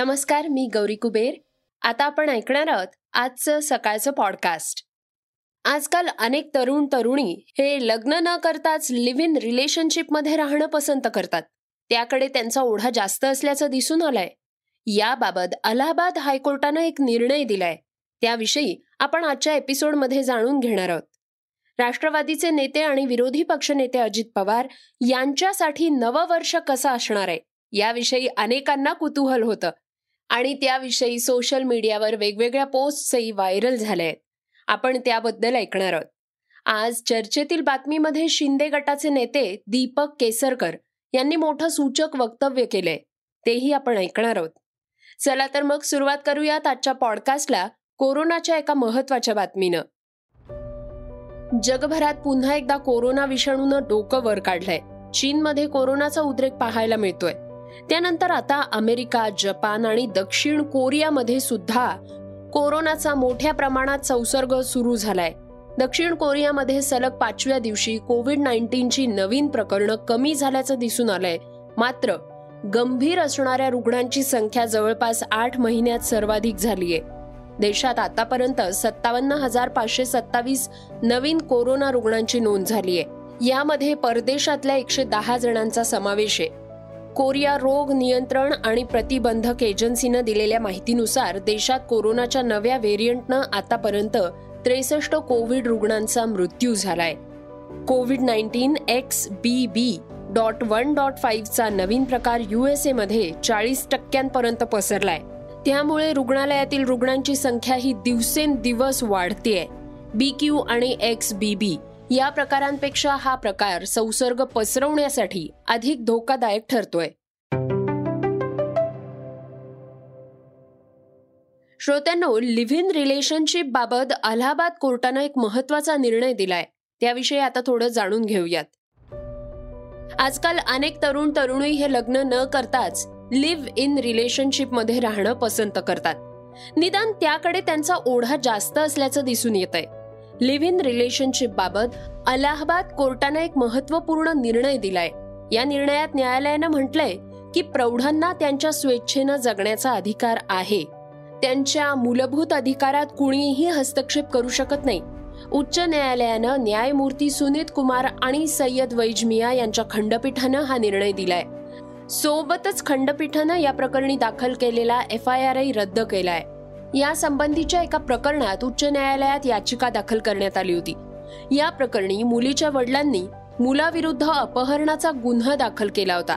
नमस्कार मी गौरी कुबेर. आता आपण ऐकणार आहोत आजचं सकाळचं पॉडकास्ट आजकाल अनेक तरुण तरुणी हे लग्न न करताच लिव्ह इन रिलेशनशिपमध्ये राहणं पसंत करतात. त्याकडे त्यांचा ओढा जास्त असल्याचं दिसून आलंय. याबाबत अलाहाबाद हायकोर्टानं एक निर्णय दिलाय. त्याविषयी आपण आजच्या एपिसोडमध्ये जाणून घेणार आहोत. राष्ट्रवादीचे नेते आणि विरोधी पक्षनेते अजित पवार यांच्यासाठी नववर्ष कसं असणार आहे? याविषयी अनेकांना कुतूहल होतं. आणि त्याविषयी सोशल मीडियावर वेगवेगळ्या पोस्टही व्हायरल झाल्या आहेत. आपण त्याबद्दल ऐकणार आहोत. आज चर्चेतील बातमीमध्ये शिंदे गटाचे नेते दीपक केसरकर यांनी मोठं सूचक वक्तव्य केलंय. तेही आपण ऐकणार आहोत. चला तर मग सुरुवात करूयात आजच्या पॉडकास्टला कोरोनाच्या एका महत्त्वाच्या बातमीनं. जगभरात पुन्हा एकदा कोरोना विषाणूनं डोकं वर काढलंय. चीनमध्ये कोरोनाचा उद्रेक पाहायला मिळतोय. त्यानंतर आता अमेरिका जपान आणि दक्षिण कोरियामध्ये सुद्धा कोरोनाचा मोठ्या प्रमाणात संसर्ग सुरू झालाय. दक्षिण कोरियामध्ये सलग पाचव्या दिवशी कोविड नाईन्टीनची नवीन प्रकरणं कमी झाल्याचं दिसून आलंय. मात्र गंभीर असणाऱ्या रुग्णांची संख्या जवळपास आठ महिन्यात सर्वाधिक झालीय. देशात आतापर्यंत सत्तावन्न हजार पाचशे सत्तावीस नवीन कोरोना रुग्णांची नोंद झालीय. यामध्ये परदेशातल्या एकशे दहा जणांचा समावेश आहे. कोरिया रोग नियंत्रण आणि प्रतिबंधक एजन्सीनं दिलेल्या माहितीनुसार देशात कोरोनाच्या नव्या व्हेरियंटनं आतापर्यंत त्रेसष्ट कोविड रुग्णांचा मृत्यू झालाय. Covid nineteen X B B dot one dot फाईव्हचा नवीन प्रकार युएसए मध्ये चाळीस टक्क्यांपर्यंत पसरलाय. त्यामुळे रुग्णालयातील रुग्णांची संख्या ही दिवसेंदिवस वाढतेय. बी क्यू आणि एक्स बी बी या प्रकारांपेक्षा हा प्रकार संसर्ग पसरवण्यासाठी अधिक धोकादायक ठरतोय. श्रोत्यांनो लिव्ह इन रिलेशनशिप बाबत अलाहाबाद कोर्टानं एक महत्त्वाचा निर्णय दिलाय. त्याविषयी आता थोडं जाणून घेऊयात. आजकाल अनेक तरुण तरुणी हे लग्न न करताच लिव्ह इन रिलेशनशिपमध्ये राहणं पसंत करतात. निदान त्याकडे त्यांचा ओढा जास्त असल्याचं दिसून येत आहे लिव्ह इन रिलेशनशिप बाबत अलाहाबाद कोर्टानं एक महत्त्वपूर्ण निर्णय दिलाय. या निर्णयात न्यायालयानं म्हटलंय की प्रौढांना त्यांच्या स्वेच्छेनं जगण्याचा अधिकार आहे. त्यांच्या मूलभूत अधिकारात कुणीही हस्तक्षेप करू शकत नाही. उच्च न्यायालयानं न्यायमूर्ती सुनीत कुमार आणि सय्यद वैजमिया यांच्या खंडपीठानं हा निर्णय दिलाय. सोबतच खंडपीठानं या प्रकरणी दाखल केलेला एफ आय आरही रद्द केलाय. यासंबंधीच्या एका प्रकरणात उच्च न्यायालयात याचिका दाखल करण्यात आली होती. या प्रकरणी मुलीच्या वडिलांनी मुलाविरुद्ध अपहरणाचा गुन्हा दाखल केला होता.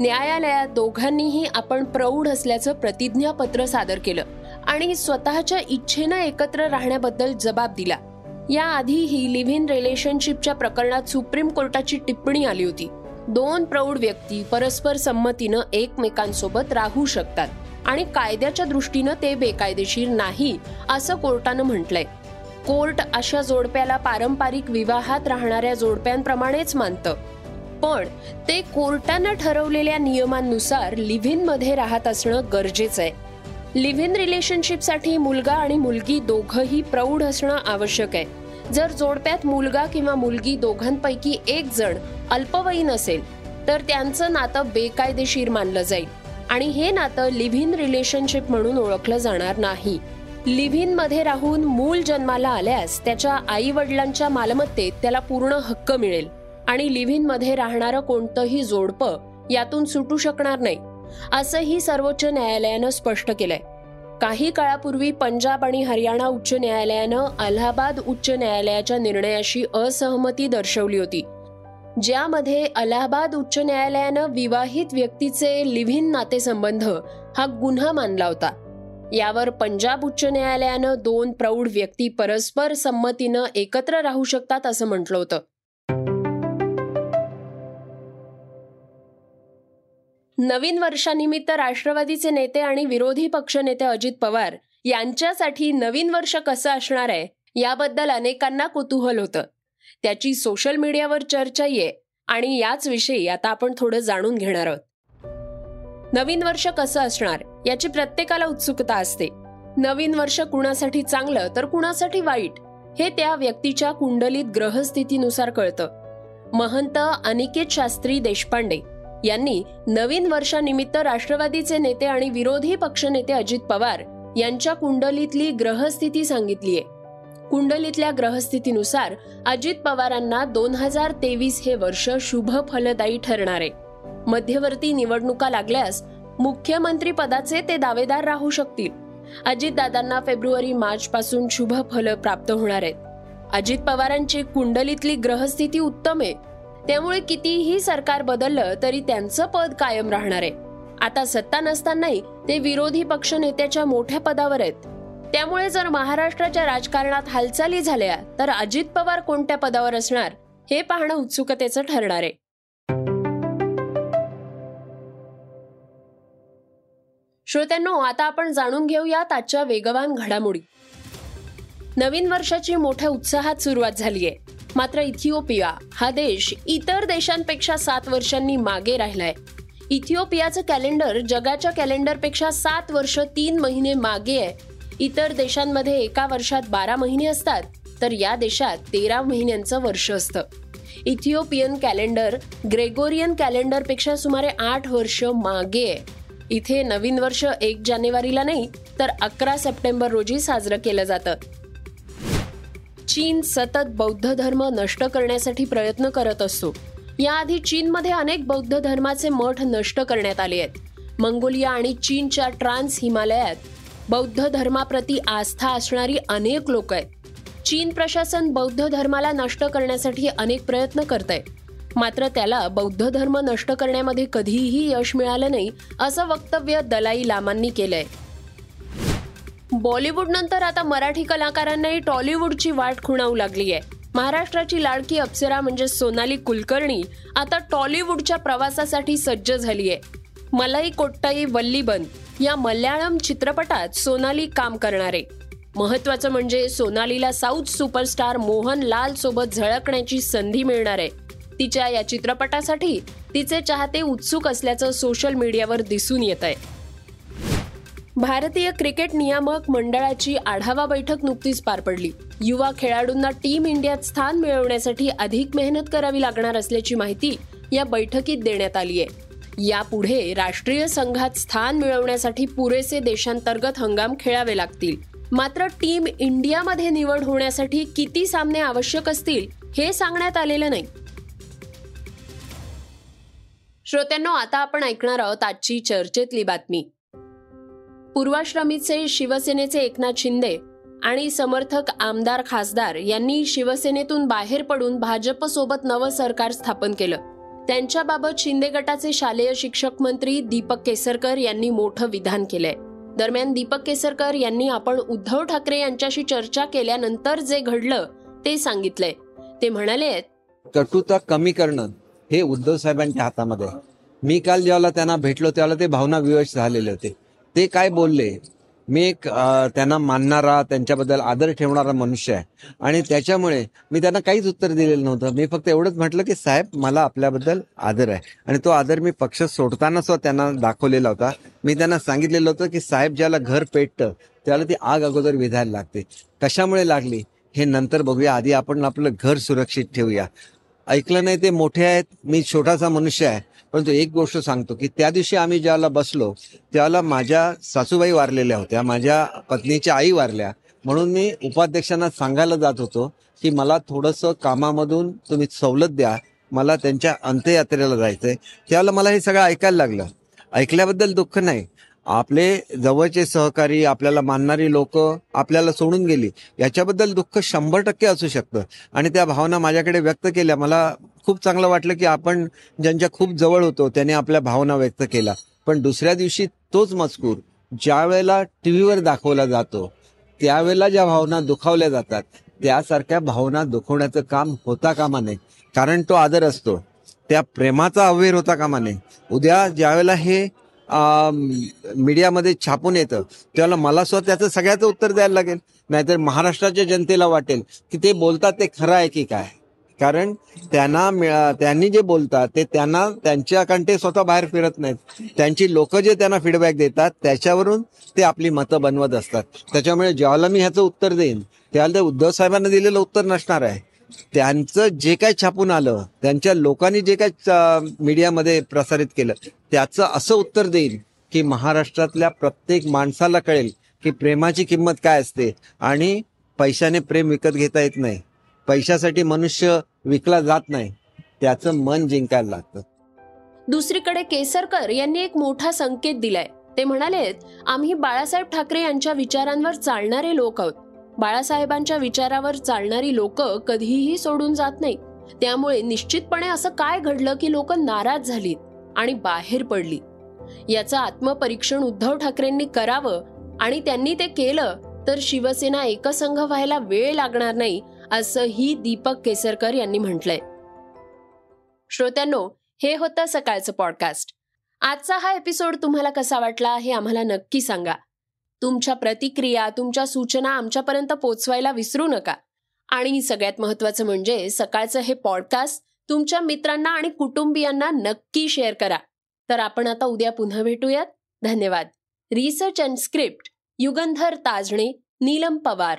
न्यायालयात दोघांनीही आपण प्रौढ असल्याचं प्रतिज्ञापत्र सादर केलं आणि स्वतःच्या इच्छेनं एकत्र राहण्याबद्दल जबाब दिला. याआधीही लिव्ह इन रिलेशनशिपच्या प्रकरणात सुप्रीम कोर्टाची टिप्पणी आली होती. दोन प्रौढ व्यक्ती परस्पर संमतीनं एकमेकांसोबत राहू शकतात. आणि कायद्याच्या दृष्टीनं ते बेकायदेशीर नाही असं कोर्टानं म्हटलंय. कोर्ट अशा जोडप्याला पारंपरिक विवाहात राहणाऱ्या जोडप्यांप्रमाणेच मानतं. पण ते कोर्टानं ठरवलेल्या नियमांनुसार लिव्ह इनमध्ये राहत असणं गरजेचं आहे लिव्ह इन रिलेशनशिपसाठी मुलगा आणि मुलगी दोघंही प्रौढ असणं आवश्यक आहे जर जोडप्यात मुलगा किंवा मुलगी दोघांपैकी एक जण अल्पवयीन असेल तर त्यांचं नातं बेकायदेशीर मानलं जाईल. आणि हे नातं लिव्ह इन रिलेशनशिप म्हणून ओळखलं जाणार नाही. लिव्ह इनमध्ये राहून मूल जन्माला आल्यास त्याच्या आई वडिलांच्या मालमत्तेत त्याला पूर्ण हक्क मिळेल. आणि लिव्ह इनमध्ये राहणारं कोणतंही जोडपं यातून सुटू शकणार नाही असंही सर्वोच्च न्यायालयानं स्पष्ट केलंय. काही काळापूर्वी पंजाब आणि हरियाणा उच्च न्यायालयानं अलाहाबाद उच्च न्यायालयाच्या निर्णयाशी असहमती दर्शवली होती. ज्यामध्ये अलाहाबाद उच्च न्यायालयानं विवाहित व्यक्तीचे लिव्हिन नातेसंबंध हा गुन्हा मानला होता. यावर पंजाब उच्च न्यायालयानं दोन प्रौढ व्यक्ती परस्पर संमतीनं एकत्र राहू शकतात असं म्हटलं होतं. नवीन वर्षानिमित्त राष्ट्रवादीचे नेते आणि विरोधी पक्षनेते अजित पवार यांच्यासाठी नवीन वर्ष कसं असणार आहे याबद्दल अनेकांना कुतूहल होतं. त्याची सोशल मीडियावर चर्चा ये आणि याच विषयी आता आपण थोडं जाणून घेणार आहोत. नवीन वर्ष कसं असणार याची प्रत्येकाला उत्सुकता असते. नवीन वर्ष कुणासाठी चांगलं तर कुणासाठी वाईट हे त्या व्यक्तीच्या कुंडलीत ग्रहस्थितीनुसार कळतं. महंत अनिकेत शास्त्री देशपांडे यांनी नवीन वर्षानिमित्त राष्ट्रवादीचे नेते आणि विरोधी पक्षनेते अजित पवार यांच्या कुंडलीतली ग्रहस्थिती सांगितलीये. कुंडलीतल्या ग्रहस्थितीनुसार अजित पवारांना दोन हजार तेवीस हे वर्ष शुभ फलदायी ठरणार आहे. मध्यवर्ती निवडणुका लागल्यास मुख्यमंत्री पदाचे ते दावेदार राहू शकतील. अजितदादांना फेब्रुवारी मार्च पासून शुभ फल प्राप्त होणार आहेत. अजित पवारांची कुंडलीतली ग्रहस्थिती उत्तम आहे. त्यामुळे कितीही सरकार बदललं तरी त्यांचं पद कायम राहणार आहे. आता सत्ता नसतानाही ते विरोधी पक्षनेत्याच्या मोठ्या पदावर आहेत. त्यामुळे जर महाराष्ट्राच्या राजकारणात हालचाली झाल्या तर अजित पवार कोणत्या पदावर असणार हे पाहणं उत्सुकतेचं ठरणार आहे. श्रोत्यांनो आता आपण जाणून घेऊयात आजच्या वेगवान घडामोडी. नवीन वर्षाची मोठ्या उत्साहात सुरुवात झालीय. मात्र इथिओपिया हा देश इतर देशांपेक्षा सात वर्षांनी मागे राहिलाय. इथिओपियाचं कॅलेंडर जगाच्या कॅलेंडरपेक्षा सात वर्ष तीन महिने मागे आहे. इतर देशांमध्ये एका वर्षात बारा महिने असतात तर या देशात तेरा महिन्यांचं वर्ष असतं. इथिओपियन कॅलेंडर ग्रेगोरियन कॅलेंडरपेक्षा सुमारे आठ वर्ष मागे आहे. इथे नवीन वर्ष एक जानेवारीला नाही तर अकरा सप्टेंबर रोजी साजरं केलं जातं. चीन सतत बौद्ध धर्म नष्ट करण्यासाठी प्रयत्न करत असतो. याआधी चीनमध्ये अनेक बौद्ध धर्माचे मठ नष्ट करण्यात आले आहेत. मंगोलिया आणि चीनच्या ट्रान्स हिमालयात बौद्ध धर्माप्रती आस्था असणारी अनेक लोक आहेत. चीन प्रशासन बौद्ध धर्माला नष्ट करण्यासाठी अनेक प्रयत्न करत आहे मात्र त्याला बौद्ध धर्म नष्ट करण्यामध्ये कधीही यश मिळालं नाही असं वक्तव्य दलाई लामांनी केलंय. बॉलिवूड नंतर आता मराठी कलाकारांनाही टॉलिवूडची वाट खुणावू लागली आहे. महाराष्ट्राची लाडकी अप्सरा म्हणजे सोनाली कुलकर्णी आता टॉलिवूडच्या प्रवासासाठी सज्ज झाली आहे. मलाई कोट्टाई वल्लीबन या मल्याळम चित्रपटात सोनाली काम करणारे. महत्वाचं म्हणजे सोनालीला साऊथ सुपरस्टार मोहन लाल सोबत झळकण्याची संधी मिळणार. आहे तिच्या या चित्रपटासाठी तिचे चाहते उत्सुक असल्याचं सोशल मीडियावर दिसून येत आहे भारतीय क्रिकेट नियामक मंडळाची आढावा बैठक नुकतीच पार पडली. युवा खेळाडूंना टीम इंडियात स्थान मिळवण्यासाठी अधिक मेहनत करावी लागणार असल्याची माहिती या बैठकीत देण्यात आली आहे यापुढे राष्ट्रीय संघात स्थान मिळवण्यासाठी पुरेसे देशांतर्गत हंगाम खेळावे लागतील. मात्र टीम इंडियामध्ये निवड होण्यासाठी किती सामने आवश्यक असतील हे सांगण्यात आलेलं नाही. श्रोत्यांनो आता आपण ऐकणार आहोत आजची चर्चेतली बातमी. पूर्वाश्रमीचे शिवसेनेचे एकनाथ शिंदे आणि समर्थक आमदार खासदार यांनी शिवसेनेतून बाहेर पडून भाजपसोबत नवं सरकार स्थापन केलं. त्यांच्याबाबत शिंदे गटाचे शालेय शिक्षक मंत्री दीपक केसरकर यांनी मोठं विधान केलंय. दरम्यान दीपक केसरकर यांनी आपण उद्धव ठाकरे यांच्याशी चर्चा केल्यानंतर जे घडलं ते सांगितलंय. ते म्हणाले कटुता कमी करणं हे उद्धव साहेबांच्या हातामध्ये मी काल ज्यावेळेला त्यांना भेटलो त्यावेळेला ते भावना विवश झालेले होते. ते काय बोलले? मी एक त्यांना मानणारा त्यांच्याबद्दल आदर ठेवणारा मनुष्य आहे. आणि त्याच्यामुळे मी त्यांना काहीच उत्तर दिलेलं नव्हतं. मी फक्त एवढंच म्हटलं की साहेब मला आपल्याबद्दल आदर आहे. आणि तो आदर मी पक्ष सोडताना सुद्धा त्यांना दाखवलेला होता. मी त्यांना सांगितलेलं होतं की साहेब ज्याला घर पेटतं त्याला ती आग अगोदर विधायला लागते. कशामुळे लागली? हे नंतर बघूया. आधी आपण आपलं घर सुरक्षित ठेवूया. ऐकलं नाही ते मोठे आहेत. मी छोटासा मनुष्य आहे. परंतु एक गोष्ट सांगतो की त्या दिवशी आम्ही ज्याला बसलो त्याला माझ्या सासूबाई वारलेल्या होत्या माझ्या पत्नीच्या आई वारल्या. म्हणून मी उपाध्यक्षांना सांगायला जात होतो की मला थोडंसं कामामधून तुम्ही सवलत द्या मला त्यांच्या अंत्ययात्रेला जायचंय. त्यावेळेला मला हे सगळं ऐकायला लागलं. ऐकल्याबद्दल दुःख नाही. आपले जवळचे सहकारी आपल्याला मानणारी लोक आपल्याला सोडून गेली. याच्याबद्दल दुःख शंभर टक्के असू शकतं. आणि त्या भावना माझ्याकडे व्यक्त केल्या. मला खूप चांगलं वाटलं की आपण ज्यांच्या खूप जवळ होतो त्याने आपल्या भावना व्यक्त केल्या. पण दुसऱ्या दिवशी तोच मजकूर ज्या वेळेला टीव्हीवर दाखवला जातो त्यावेळेला ज्या भावना दुखावल्या जातात त्यासारख्या भावना दुखवण्याचं काम होता कामा नये. कारण तो आदर असतो. त्या प्रेमाचा अवेर होता कामा नये. उद्या ज्यावेळेला हे मीडियामध्ये छापून येतं. त्यावेळेला मला सुद्धा त्याचं सगळ्याचं उत्तर द्यायला लागेल. नाहीतर महाराष्ट्राच्या जनतेला वाटेल की ते बोलतात ते खरं आहे की काय? कारण त्यांना मिळा- त्यांनी जे बोलतात ते त्यांना त्यांच्याकडे ते स्वतः बाहेर फिरत नाहीत. त्यांची लोक जे त्यांना फीडबॅक देतात त्याच्यावरून ते आपली मतं बनवत असतात. त्याच्यामुळे ज्यावेळेला मी ह्याचं उत्तर देईन त्यावेळेला ते उद्धव साहेबांना दिलेलं उत्तर नसणार आहे. त्यांचं जे काय छापून आलं त्यांच्या लोकांनी जे काय मीडियामध्ये प्रसारित केलं त्याचं असं उत्तर देईल की महाराष्ट्रातल्या प्रत्येक माणसाला कळेल की प्रेमाची किंमत काय असते आणि पैशाने प्रेम विकत घेता येत नाही. पैशासाठी मनुष्य विकला जात नाही. त्याचं मन जिंकायला लागतं. दुसरीकडे केसरकर यांनी एक मोठा संकेत दिलाय. ते म्हणाले आम्ही बाळासाहेब ठाकरे यांच्या विचारांवर चालणारे लोक आहोत. बाळासाहेबांच्या विचारावर चालणारी लोक कधीही सोडून जात नाही त्यामुळे निश्चितपणे असं काय घडलं की लोक नाराज झालीत आणि बाहेर पडली याचं आत्मपरीक्षण उद्धव ठाकरेंनी करावं आणि त्यांनी ते केलं तर शिवसेना एकसंघ व्हायला वेळ लागणार नाही असंही दीपक केसरकर यांनी म्हटलंय. श्रोत्यांनो हे होतं सकाळचं पॉडकास्ट आजचा हा एपिसोड तुम्हाला कसा वाटला हे आम्हाला नक्की सांगा. तुमच्या प्रतिक्रिया तुमच्या सूचना आमच्यापर्यंत पोचवायला विसरू नका. आणि सगळ्यात महत्वाचं म्हणजे सकाळचं हे पॉडकास्ट तुमच्या मित्रांना आणि कुटुंबियांना नक्की शेअर करा. तर आपण आता उद्या पुन्हा भेटूयात. धन्यवाद. Research and script Yugandhar Tajne Neelam Pawar.